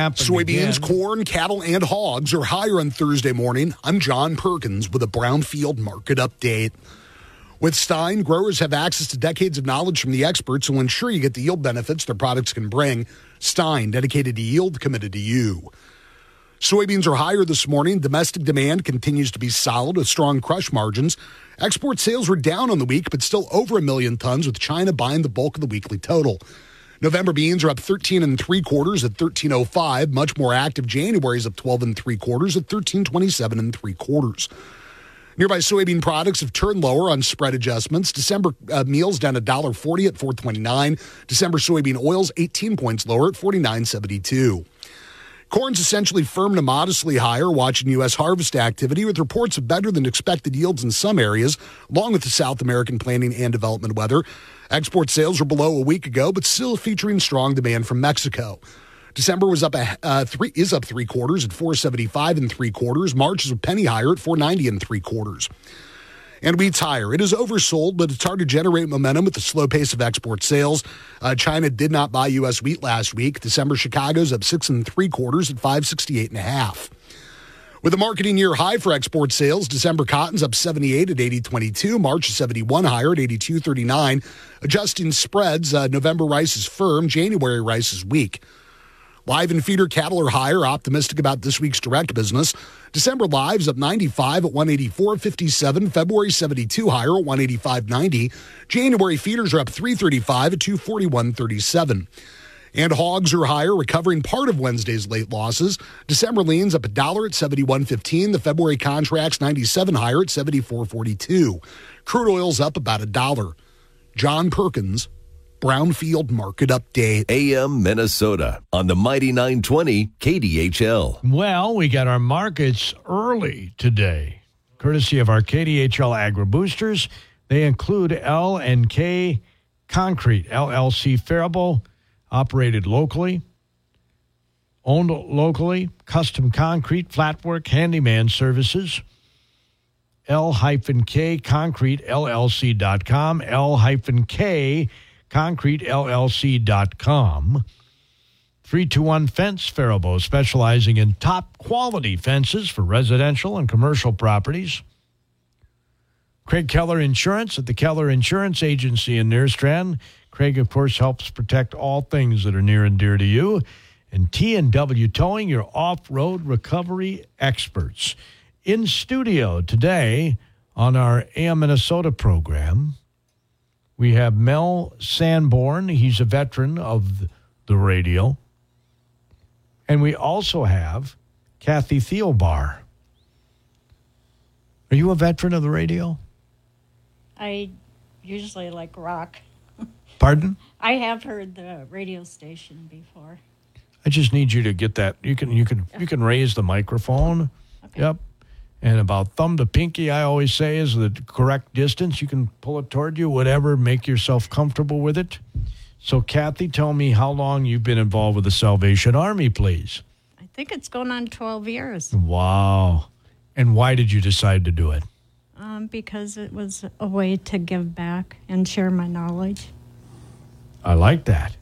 Happened Soybeans, again. corn, cattle, and hogs are higher on Thursday morning. I'm John Perkins with a Brownfield market update. With Stine, growers have access to decades of knowledge from the experts who will ensure you get the yield benefits their products can bring. Stine, dedicated to yield, committed to you. Soybeans are higher this morning. Domestic demand continues to be solid with strong crush margins. Export sales were down on the week, but still over a million tons, with China buying the bulk of the weekly total. November beans are up 13 and three quarters at 1305. Much more active. January is up 12 and three quarters at 1327 and three quarters. Nearby soybean products have turned lower on spread adjustments. December uh, meals down $1.40 at 429. December soybean oils 18 points lower at 49.72. Corn's essentially firm to modestly higher, watching U.S. harvest activity with reports of better than expected yields in some areas, along with the South American planting and development weather. Export sales were below a week ago, but still featuring strong demand from Mexico. December was up a uh, three is up three quarters at 475 and three quarters. March is a penny higher at 490 and three quarters. And wheat's higher. It is oversold, but it's hard to generate momentum with the slow pace of export sales. Uh, China did not buy U.S. wheat last week. December Chicago's up six and three quarters at 568 and a half. With a marketing year high for export sales, December cotton's up 78 at 80.22. March 71 higher at 82.39. Adjusting spreads, uh, November rice is firm. January rice is weak. Live and feeder cattle are higher, optimistic about this week's direct business. December lives up 95 at 184.57. February 72 higher at 185.90. January feeders are up 335 at 241.37. And hogs are higher, recovering part of Wednesday's late losses. December leans up a dollar at 71.15. The February contracts 97 higher at 74.42. Crude oil's up about a dollar. John Perkins, Brownfield Market Update. AM Minnesota on the Mighty 920 KDHL. Well, we got our markets early today, courtesy of our KDHL Agri Boosters. They include L and K Concrete LLC Faribault, operated locally, owned locally, custom concrete, flatwork, handyman services. L-K Concrete LLC.com, L-K Concrete LLC.com. 321 Fence Faribault, specializing in top quality fences for residential and commercial properties. Craig Keller Insurance at the Keller Insurance Agency in Nerstrand. Craig, of course, helps protect all things that are near and dear to you. And T&W Towing, your off-road recovery experts. In studio today on our AM Minnesota program, we have Mel Sanborn. He's a veteran of the radio. And we also have Kathy Thielbar. Are you a veteran of the radio? I usually like rock. Pardon? I have heard the radio station before. I just need you to get that. You can you can you can raise the microphone. Okay. Yep. And about thumb to pinky, I always say is the correct distance. You can pull it toward you, whatever, make yourself comfortable with it. So, Kathy, tell me how long you've been involved with the Salvation Army, please. I think it's going on 12 years Wow. And why did you decide to do it? um, because it was a way to give back and share my knowledge. I like that.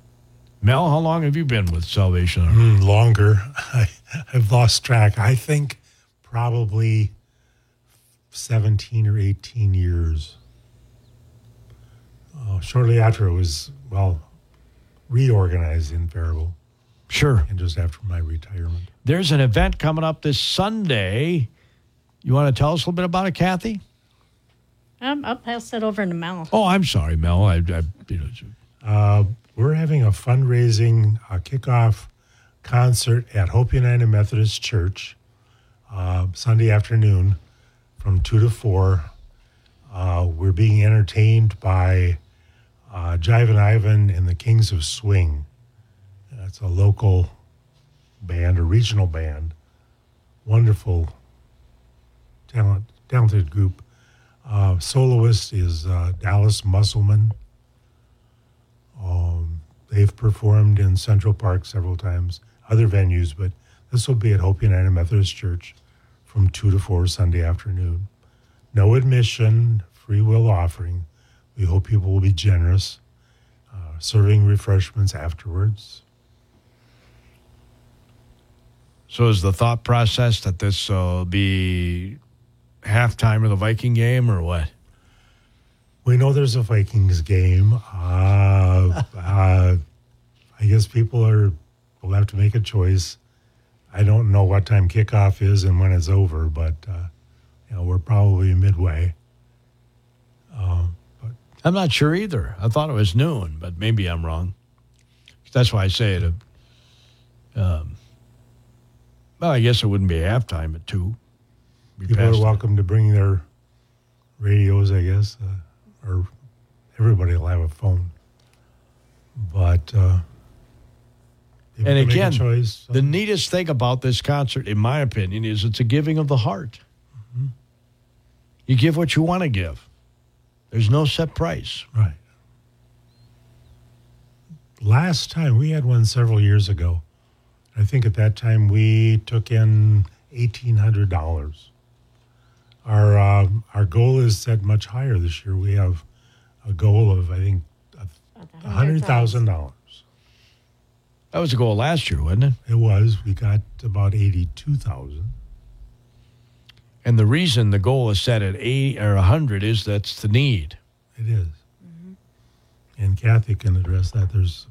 Mel, how long have you been with Salvation Army? Mm, longer. I, I've lost track. I think probably 17 or 18 years. Oh, shortly after it was, well, reorganized in Faribault Sure. and just after my retirement. There's an event coming up this Sunday. You want to tell us a little bit about it, Kathy? Um, I'll pass it over to Mel. Oh, I'm sorry, Mel. I, I you know, Uh, we're having a fundraising kickoff concert at Hope United Methodist Church uh, Sunday afternoon from 2 to 4. Uh, we're being entertained by uh, Jivin Ivan and the Kings of Swing. That's a local band, a regional band. Wonderful, talent, talented group. Uh, soloist is Dallas Musselman. Um, they've performed in Central Park several times, other venues, but this will be at Hope United Methodist Church from 2 to 4 Sunday afternoon. No admission, free will offering. We hope people will be generous, uh, serving refreshments afterwards. So is the thought process that this will be halftime of the Viking game or what? We know there's a Vikings game. Uh, uh, I guess people are will have to make a choice. I don't know what time kickoff is and when it's over, but uh, you know we're probably midway. Uh, but I'm not sure either. I thought it was noon, but maybe I'm wrong. That's why I say it. Um, well, I guess it wouldn't be halftime at two. People are it. welcome to bring their radios, I guess, uh, or everybody will have a phone. But uh, And can make a again, choice. the neatest thing about this concert, in my opinion, is it's a giving of the heart. You give what you want to give. There's no set price. Right. Last time we had one several years ago. I think at that time we took in eighteen hundred dollars. Our um, our goal is set much higher this year. We have a goal of I think hundred thousand dollars. That was the goal last year, wasn't it? It was. We got about eighty two thousand. And the reason the goal is set at eight or a hundred is that's the need. It is. And Kathy can address that. There's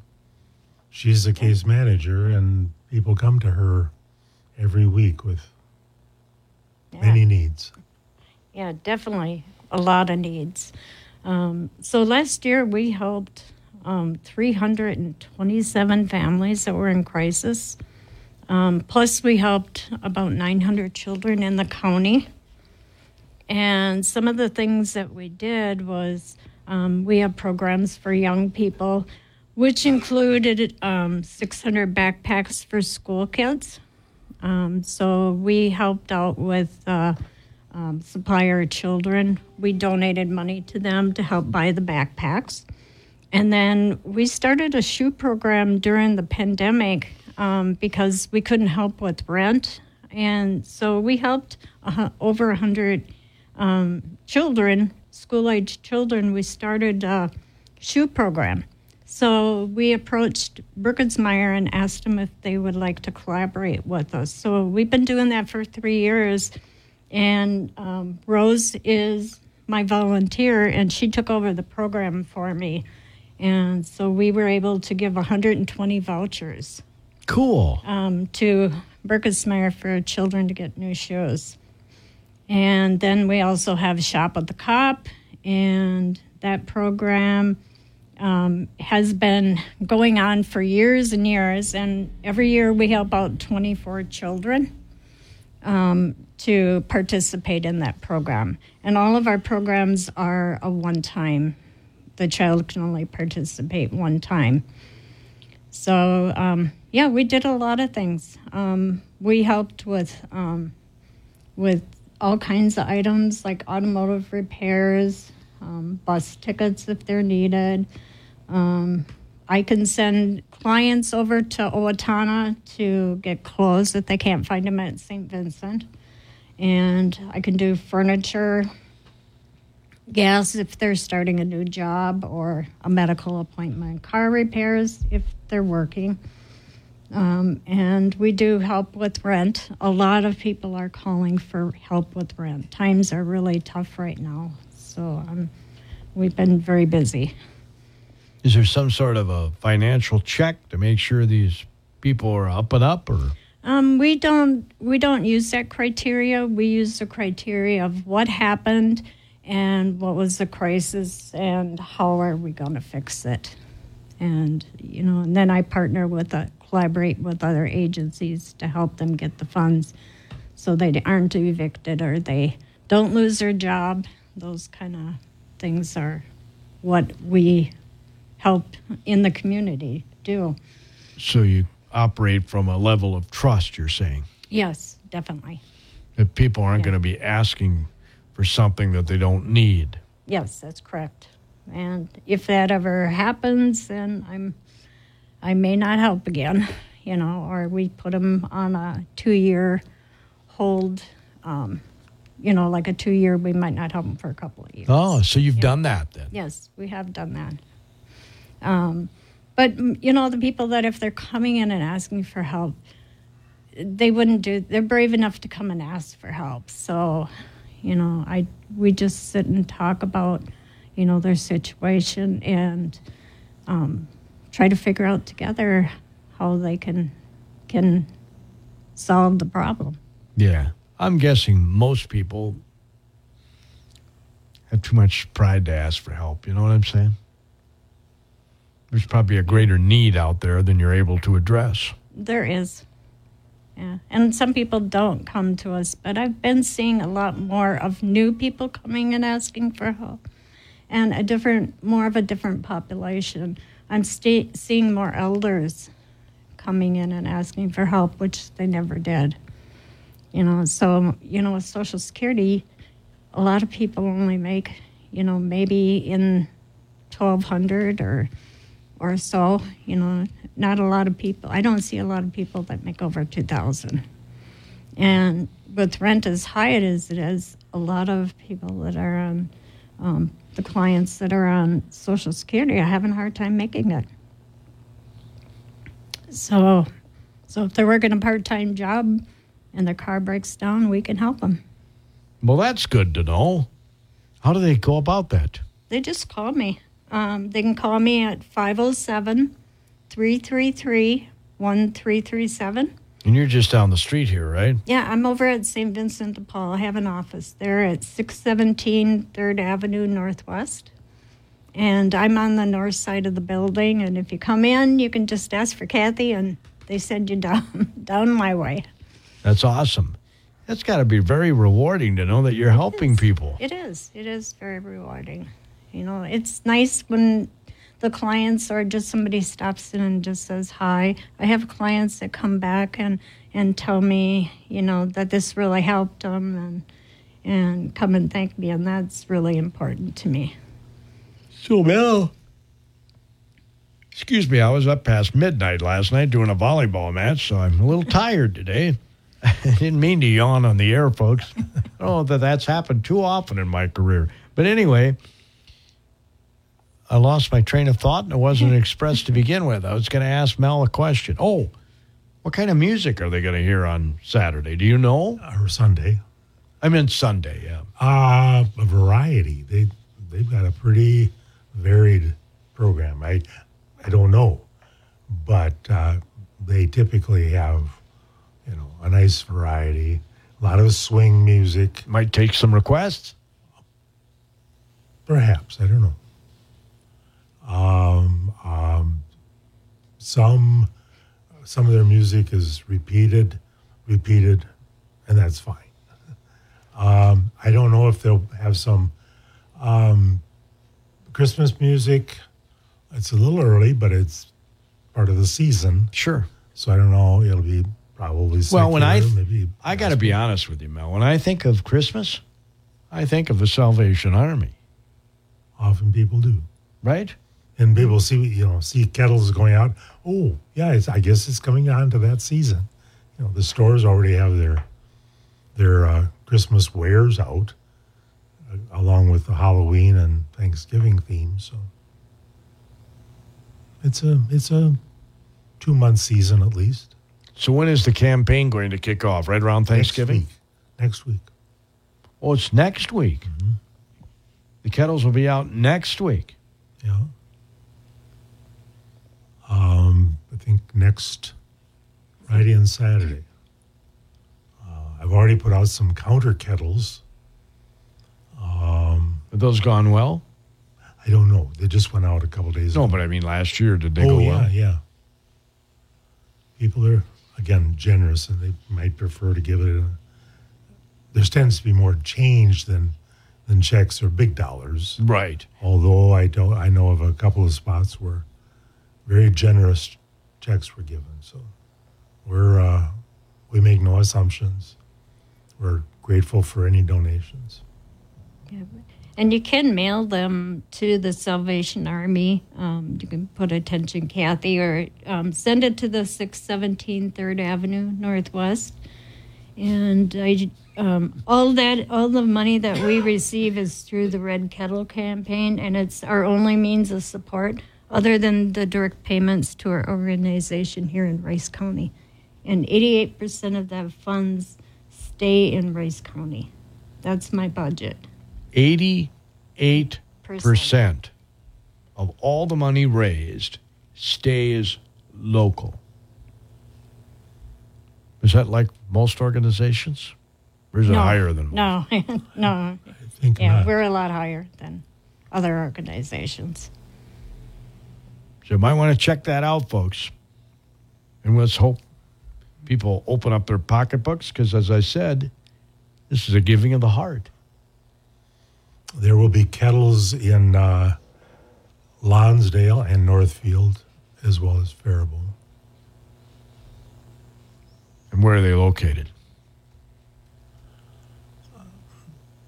she's the case manager and people come to her every week with many needs. Yeah, definitely a lot of needs. Um, so last year we helped um, 327 families that were in crisis. Um, plus, we helped about 900 children in the county. And some of the things that we did was um, we have programs for young people, which included um, 600 backpacks for school kids. Um, so we helped out with uh, um, supplier children. We donated money to them to help buy the backpacks. And then we started a shoe program during the pandemic um, because we couldn't help with rent. And so we helped uh, over 100 um, children, school age children. We started a shoe program. So we approached Burkhartzmeyer and asked them if they would like to collaborate with us. So we've been doing that for three years. And um, Rose is my volunteer, and she took over the program for me. And so we were able to give 120 vouchers Cool. um, to Burkhartzmeyer for children to get new shoes. And then we also have Shop at the Cop, and that program um, has been going on for years and years. And every year we help out 24 children um, to participate in that program. And all of our programs are a one time, the child can only participate one time. So, um, yeah, we did a lot of things. Um, we helped with um, with all kinds of items like automotive repairs, um, bus tickets if they're needed. Um, I can send clients over to Owatonna to get clothes if they can't find them at St. Vincent. And I can do furniture, gas if they're starting a new job, or a medical appointment, car repairs if they're working. Um, and we do help with rent. A lot of people are calling for help with rent. Times are really tough right now. So um, we've been very busy. Is there some sort of a financial check to make sure these people are up and up or Um, we don't we don't use that criteria. We use the criteria of what happened and what was the crisis and how are we going to fix it. And you know, and then I partner with a collaborate with other agencies to help them get the funds so they aren't evicted or they don't lose their job. Those kind of things are what we help in the community do. so you operate from a level of trust, you're saying. Yes, definitely. if people aren't Yeah. going to be asking for something that they don't need. Yes, that's correct. And if that ever happens, then I'm, I may not help again, you know, or we put them on a two-year hold. Um, you know, like a two-year, we might not help them for a couple of years. Oh, so you've done that then. Yes, we have done that. Um, but mm, you know, the people that if they're coming in and asking for help, they wouldn't do. They're brave enough to come and ask for help. So, you know, I we just sit and talk about, you know, their situation and um, try to figure out together how they can can solve the problem. Yeah. I'm guessing most people have too much pride to ask for help. You know what I'm saying? There's probably a greater need out there than you're able to address. There is. Yeah. And some people don't come to us, but I've been seeing a lot more of new people coming and asking for help and a different, more of a different population. I'm sta- seeing more elders coming in and asking for help, which they never did. You know, so, you know, with Social Security, a lot of people only make, you know, maybe in 1200 or or so. You know, not a lot of people. I don't see a lot of people that make over two thousand. And with rent as high as it is, a lot of people that are on um, the clients that are on Social Security are having a hard time making it. So, so if they're working a part-time job and their car breaks down, we can help them. Well, that's good to know. How do they go about that? They just call me. Um, they can call me at 507 333 1337. And you're just down the street here, right? Yeah, I'm over at St. Vincent de Paul. I have an office there at 617 3rd Avenue Northwest. And I'm on the north side of the building. And if you come in, you can just ask for Kathy and they send you down, down my way. That's awesome. That's got to be very rewarding to know that you're helping people. It is. It is very rewarding. You know, it's nice when the clients or just somebody stops in and just says hi. I have clients that come back and, and tell me, you know, that this really helped them and and come and thank me, and that's really important to me. So, Mel, excuse me, I was up past midnight last night doing a volleyball match, so I'm a little tired today. I didn't mean to yawn on the air, folks. I don't know that that's happened too often in my career. But anyway, I lost my train of thought and it wasn't expressed to begin with. I was going to ask Mel a question. Oh, what kind of music are they going to hear on Saturday? Do you know? Or Sunday. I meant Sunday, yeah. Uh, a variety. They they've got a pretty varied program. I I don't know, but uh, they typically have you know a nice variety. A lot of swing music, Might take some requests. perhaps. I don't know. Um, um, some some of their music is repeated, repeated, and that's fine. Um, I don't know if they'll have some um, Christmas music. It's a little early, but it's part of the season, Sure. so I don't know. It'll be probably Well, when I secular, maybe I got to be honest with you, Mel. When I think of Christmas, I think of the Salvation Army, often people do. right? And people see you know see kettles going out. Oh, yeah, it's, I guess it's coming on to that season. You know, the stores already have their their uh, Christmas wares out, uh, along with the Halloween and Thanksgiving themes. So it's a it's a two month season at least. So when is the campaign going to kick off? Right around Thanksgiving? Next week. Next week. Oh, it's next week. The kettles will be out next week. Yeah. Um, I think next Friday and Saturday. Uh, I've already put out some counter kettles. Um, Have those gone well? I don't know. They just went out a couple days ago. No, ago. but I mean last year did they oh go yeah, well? yeah. Yeah. People are again generous, and they might prefer to give it. A, there tends to be more change than than checks or big dollars. Right. Although I don't, I know of a couple of spots where very generous checks were given. So we're uh, we make no assumptions. We're grateful for any donations. Yeah. And you can mail them to the Salvation Army. Um, you can put attention Kathy or um, send it to the 617 3rd Avenue Northwest. And I, um, all that, all the money that we receive is through the Red Kettle campaign, and it's our only means of support, other than the direct payments to our organization here in Rice County. And 88% of that funds stay in Rice County. That's my budget. 88% of all the money raised stays local. Is that like most organizations? Or is it higher than most? No, no. I think Yeah, not. we're a lot higher than other organizations. So you might want to check that out, folks. And let's hope people open up their pocketbooks because, as I said, this is a giving of the heart. There will be kettles in uh, Lonsdale and Northfield, as well as Faribault. And where are they located?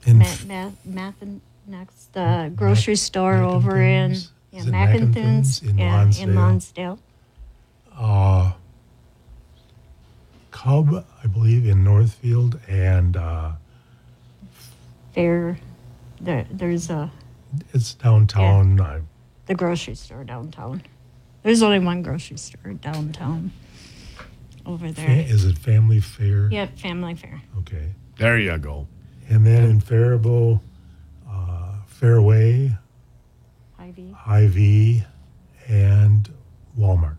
In Matt, Matt, Mathin, next uh, grocery store over in Mackenthun's? Yeah, Is it Mackenthun's Mackenthun's in yeah, Lonsdale? in Lonsdale. uh, Cub, I believe, in Northfield, and uh, There, there, there's a it's downtown. I the grocery store downtown. There's only one grocery store downtown over fa- there. is it Family Fair? Yep, Family Fair. Okay. There you go. And then in Faribault, uh, Fairway, Ivy. Hy-Vee, and Walmart.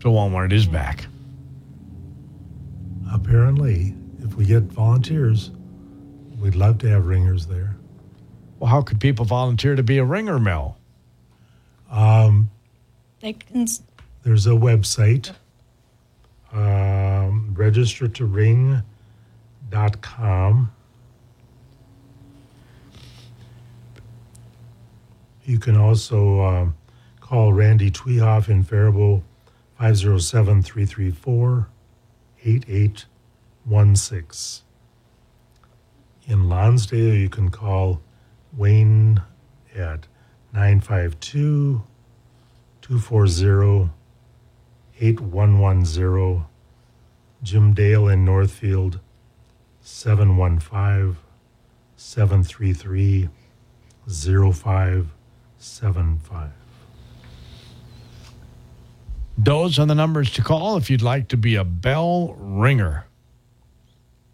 So Walmart is back. Apparently, if we get volunteers, we'd love to have ringers there. Well, how could people volunteer to be a ringer, Mel? They can. There's a website, um, register to ring.com. You can also um, call Randy Tweehoff in Faribault 507 334 8816. In Lonsdale, you can call Wayne at 952 240 8110. Jim Dale in Northfield 715 733 0575. Those are the numbers to call if you'd like to be a bell ringer.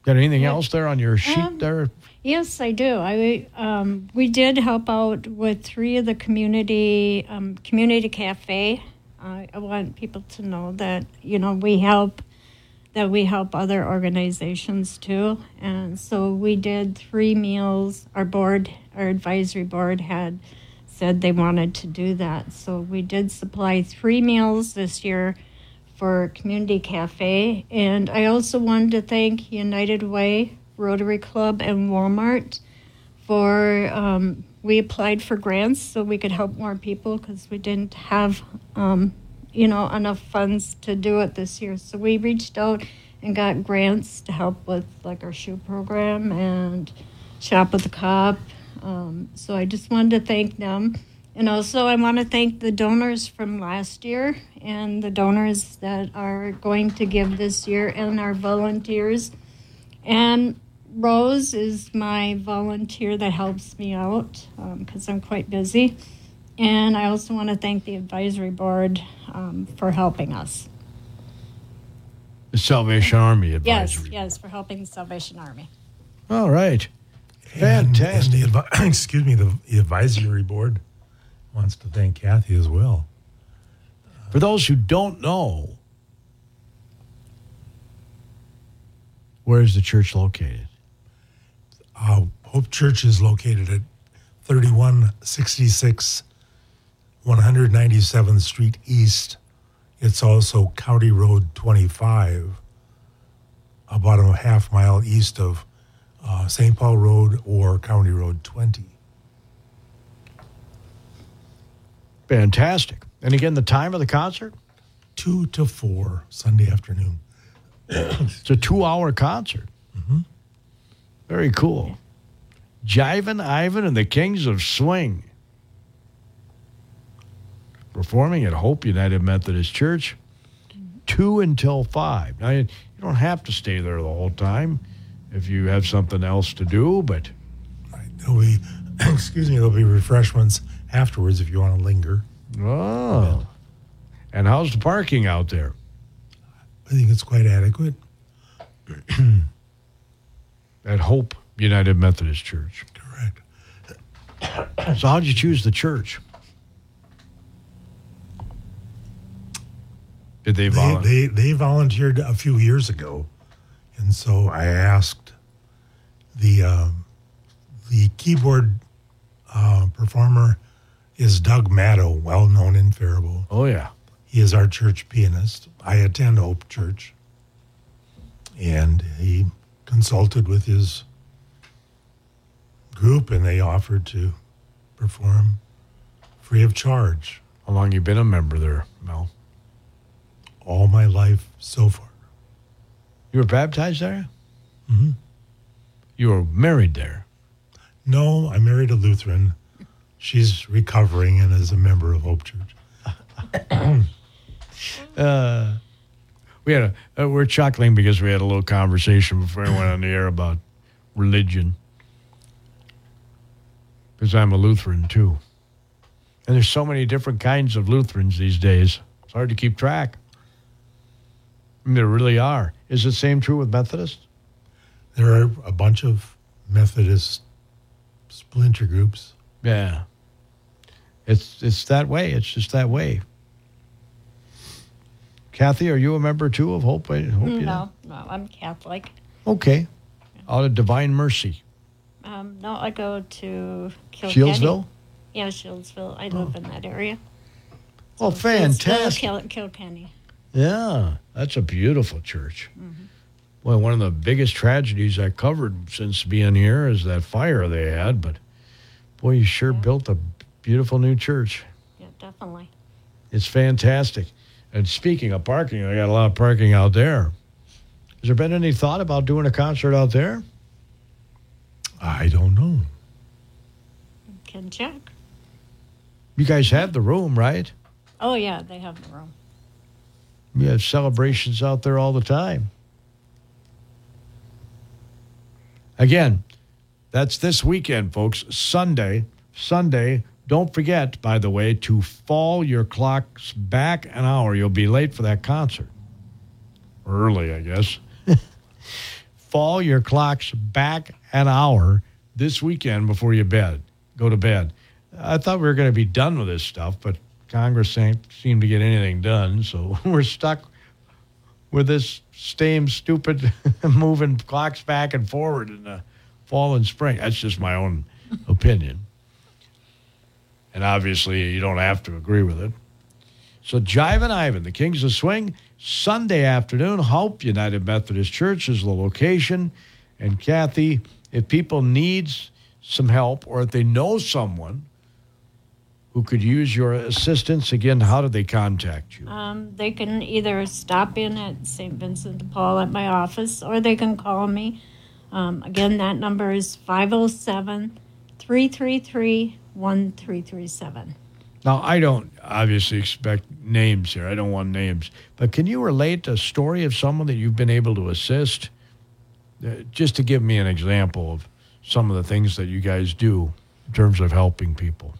Got anything Yeah. else there on your sheet Um, there? Yes, I do. I um, we did help out with three of the community um, community cafe. I I want people to know that you know we help that we help other organizations too, and so we did three meals. Our board, our advisory board, had said they wanted to do that, so we did supply three meals this year for Community Cafe. And I also wanted to thank United Way, Rotary Club, and Walmart for. Um, we applied for grants so we could help more people because we didn't have, um, you know, enough funds to do it this year. So we reached out and got grants to help with like our shoe program and shop with the cop. Um, so I just wanted to thank them. And also, I want to thank the donors from last year and the donors that are going to give this year and our volunteers. And Rose is my volunteer that helps me out because I'm quite busy. And I also want to thank the advisory board um, for helping us. The Salvation Army advisory. Yes, yes, for helping the Salvation Army. All right. And- Fantastic. And, the advi- excuse me, the, the advisory board wants to thank Kathy as well. For those who don't know, where is the church located? Uh, Hope Church is located at 3166 197th Street East. It's also County Road 25, about a half mile east of uh, St. Paul Road or County Road 20. Fantastic. And again, the time of the concert? 2 to 4 Sunday afternoon. It's a two hour concert. Very cool. Jivin Ivan and the Kings of Swing. Performing at Hope United Methodist Church, 2 until 5. Now, you don't have to stay there the whole time if you have something else to do, but There'll be, excuse me, there'll be refreshments afterwards if you want to linger. oh. And how's the parking out there? I think it's quite adequate. At Hope United Methodist Church. Correct. So, how'd you choose the church? Did they They, they, they volunteered a few years ago. And so I asked the, um, the keyboard uh, performer is Doug Maddow, well known in Faribault. Oh, yeah. He is our church pianist. I attend Hope Church. And he consulted with his group and they offered to perform free of charge How long you been a member there, Mel? all my life so far. You were baptized there? Mm-hmm. You were married there. No, I married a Lutheran. She's recovering and is a member of Hope Church. We had a, uh, we're chuckling because we had a little conversation before I went on the air about religion. Because I'm a Lutheran too. And there's so many different kinds of Lutherans these days. It's hard to keep track. I mean, there really are. Is the same true with Methodists? There are a bunch of Methodist splinter groups. Yeah. It's it's that way. It's just that way. Kathy, are you a member too of Hope? I Hope United? No, no, I'm Catholic. Okay. Out of Divine Mercy. Um, no, I go to Kilkenny. Shieldsville? Yeah, Shieldsville. I live in that area. Oh, Shieldsville, fantastic. Kil- Kilkenny. Yeah, that's a beautiful church. Well, one of the biggest tragedies I covered since being here is that fire they had, but boy, you sure built a beautiful new church. Yeah, definitely. It's fantastic. And speaking of parking, I got a lot of parking out there. Has there been any thought about doing a concert out there? I don't know. Can check. You guys have the room, right? Oh yeah, they have the room. We have celebrations out there all the time. Again, that's this weekend, folks. Sunday. Sunday. Don't forget, by the way, to fall your clocks back an hour. You'll be late for that concert. Early, I guess. fall your clocks back an hour this weekend before you bed. Go to bed. I thought we were going to be done with this stuff, but Congress ain't seem to get anything done, so we're stuck with this same stupid moving clocks back and forward in the fall and spring. That's just my own opinion. And obviously, you don't have to agree with it. So, Jivin Ivan, the Kings of Swing, Sunday afternoon, Hope United Methodist Church is the location. And Kathy, if people needs some help or if they know someone who could use your assistance, again, how do they contact you? Um, they can either stop in at St. Vincent de Paul at my office or they can call me. Um, again, that number is 507 333 1337. Now, I don't obviously expect names here. I don't want names. But can you relate a story of someone that you've been able to assist? Uh, just to give me an example of some of the things that you guys do in terms of helping people.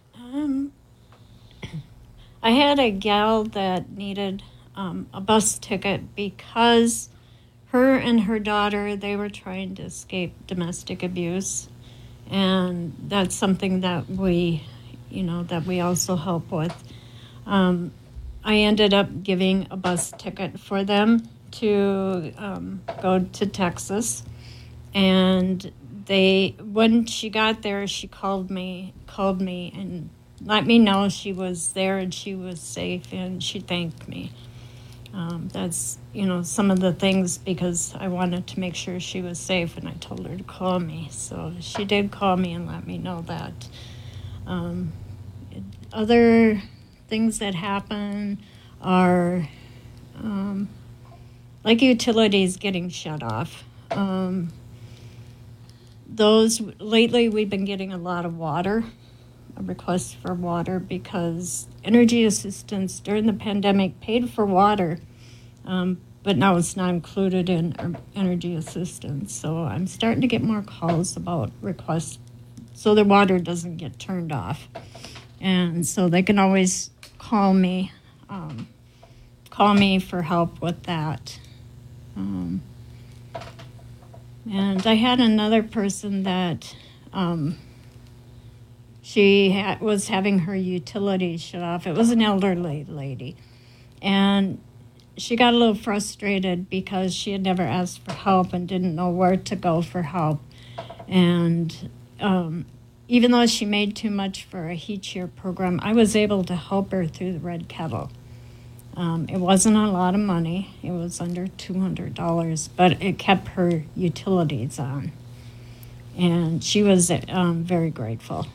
I had a gal that needed um, a bus ticket because her and her daughter they were trying to escape domestic abuse, and that's something that we, you know, that we also help with. Um, I ended up giving a bus ticket for them to um, go to Texas, and they when she got there, she called me called me and let me know she was there and she was safe, and she thanked me. Um, that's you know some of the things because I wanted to make sure she was safe, and I told her to call me. So she did call me and let me know that. Um, other things that happen are um, like utilities getting shut off. Um, those lately we've been getting a lot of water requests for water because energy assistance during the pandemic paid for water um, but now it's not included in energy assistance. So i'm starting to get more calls about requests so the water doesn't get turned off. And so they can always call me um, call me for help with that. Um, and I had another person that um, she was having her utilities shut off. It was an elderly lady. And she got a little frustrated because she had never asked for help and didn't know where to go for help. And um, even though she made too much for a heat share program, I was able to help her through the red kettle. Um, it wasn't a lot of money. It was under $200, but it kept her utilities on. And she was um, very grateful.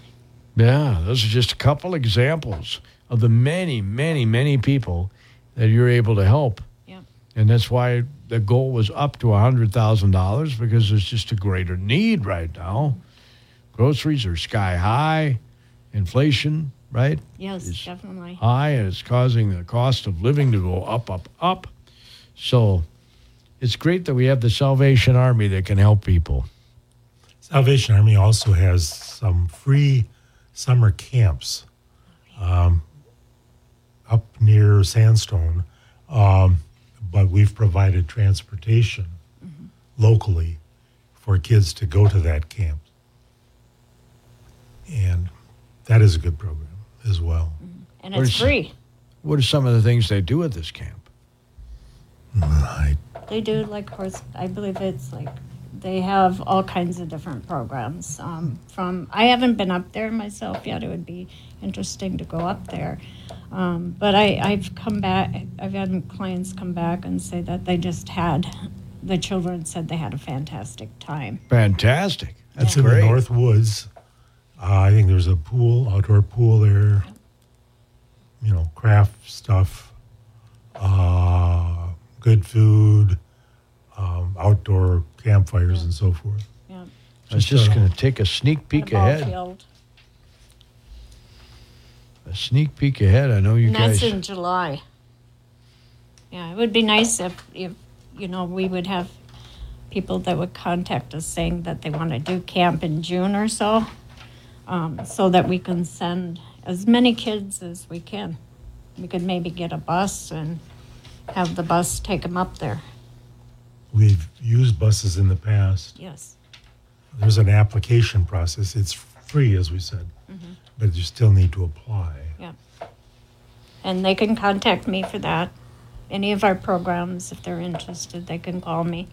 Yeah, those are just a couple examples of the many, many, many people that you're able to help. Yep. And that's why the goal was up to $100,000 because there's just a greater need right now. Groceries are sky high, inflation, right? Yes, is definitely. High, and it's causing the cost of living to go up, up, up. So it's great that we have the Salvation Army that can help people. Salvation Army also has some free summer camps um, up near Sandstone, um, but we've provided transportation mm-hmm. locally for kids to go to that camp. And that is a good program as well. Mm-hmm. And it's free. What are some of the things they do at this camp? I, they do like horse. I believe it's like they have all kinds of different programs. Um, from I haven't been up there myself yet. It would be interesting to go up there. Um, but I, I've come back. I've had clients come back and say that they just had. The children said they had a fantastic time. Fantastic. That's yeah. great. in the North Woods. Uh, I think there's a pool, outdoor pool there. You know, craft stuff, uh, good food, um, outdoor campfires, yeah. and so forth. Yeah. I was just, going to take a sneak peek ahead. Field. A sneak peek ahead. I know you and guys. That's in July. Yeah, it would be nice if, if you know we would have people that would contact us saying that they want to do camp in June or so um, so that we can send as many kids as we can. We could maybe get a bus and have the bus take them up there. We've used buses in the past. Yes. There's an application process. It's free, as we said, mm-hmm. but you still need to apply. Yeah. And they can contact me for that. Any of our programs, if they're interested, they can call me.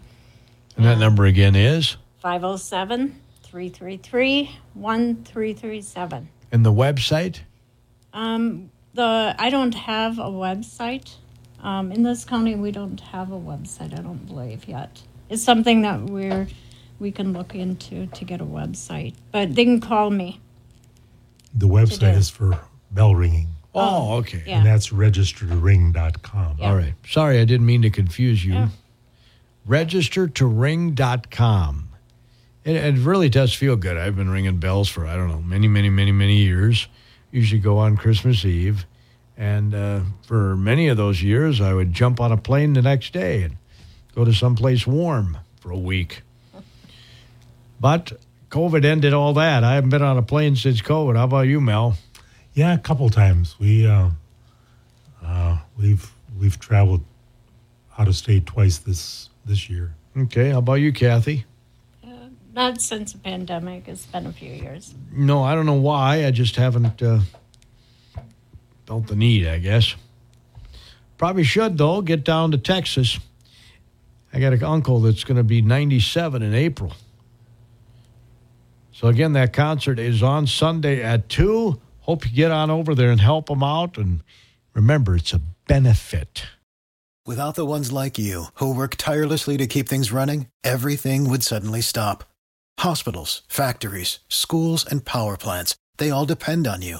And that number again is? 507 333 1337. And the website? Um, the I don't have a website. Um, in this county, we don't have a website. I don't believe yet. It's something that we're we can look into to get a website. But they can call me. The website is for bell ringing. Oh, okay. Yeah. And that's registertoring.com. Yeah. All right. Sorry, I didn't mean to confuse you. Yeah. Registertoring.com. It, it really does feel good. I've been ringing bells for, I don't know, many, many, many, many years. Usually go on Christmas Eve. And uh, for many of those years, I would jump on a plane the next day and go to someplace warm for a week. But COVID ended all that. I haven't been on a plane since COVID. How about you, Mel? Yeah, a couple times. We uh, uh, we've we've traveled out of state twice this this year. Okay. How about you, Kathy? Not since the pandemic. It's been a few years. No, I don't know why. I just haven't felt the need, I guess. Probably should, though, get down to Texas. I got an uncle that's going to be 97 in April. So, again, that concert is on Sunday at 2. Hope you get on over there and help them out. And remember, it's a benefit. Without the ones like you, who work tirelessly to keep things running, everything would suddenly stop Hospitals, factories, schools, and power plants, they all depend on you.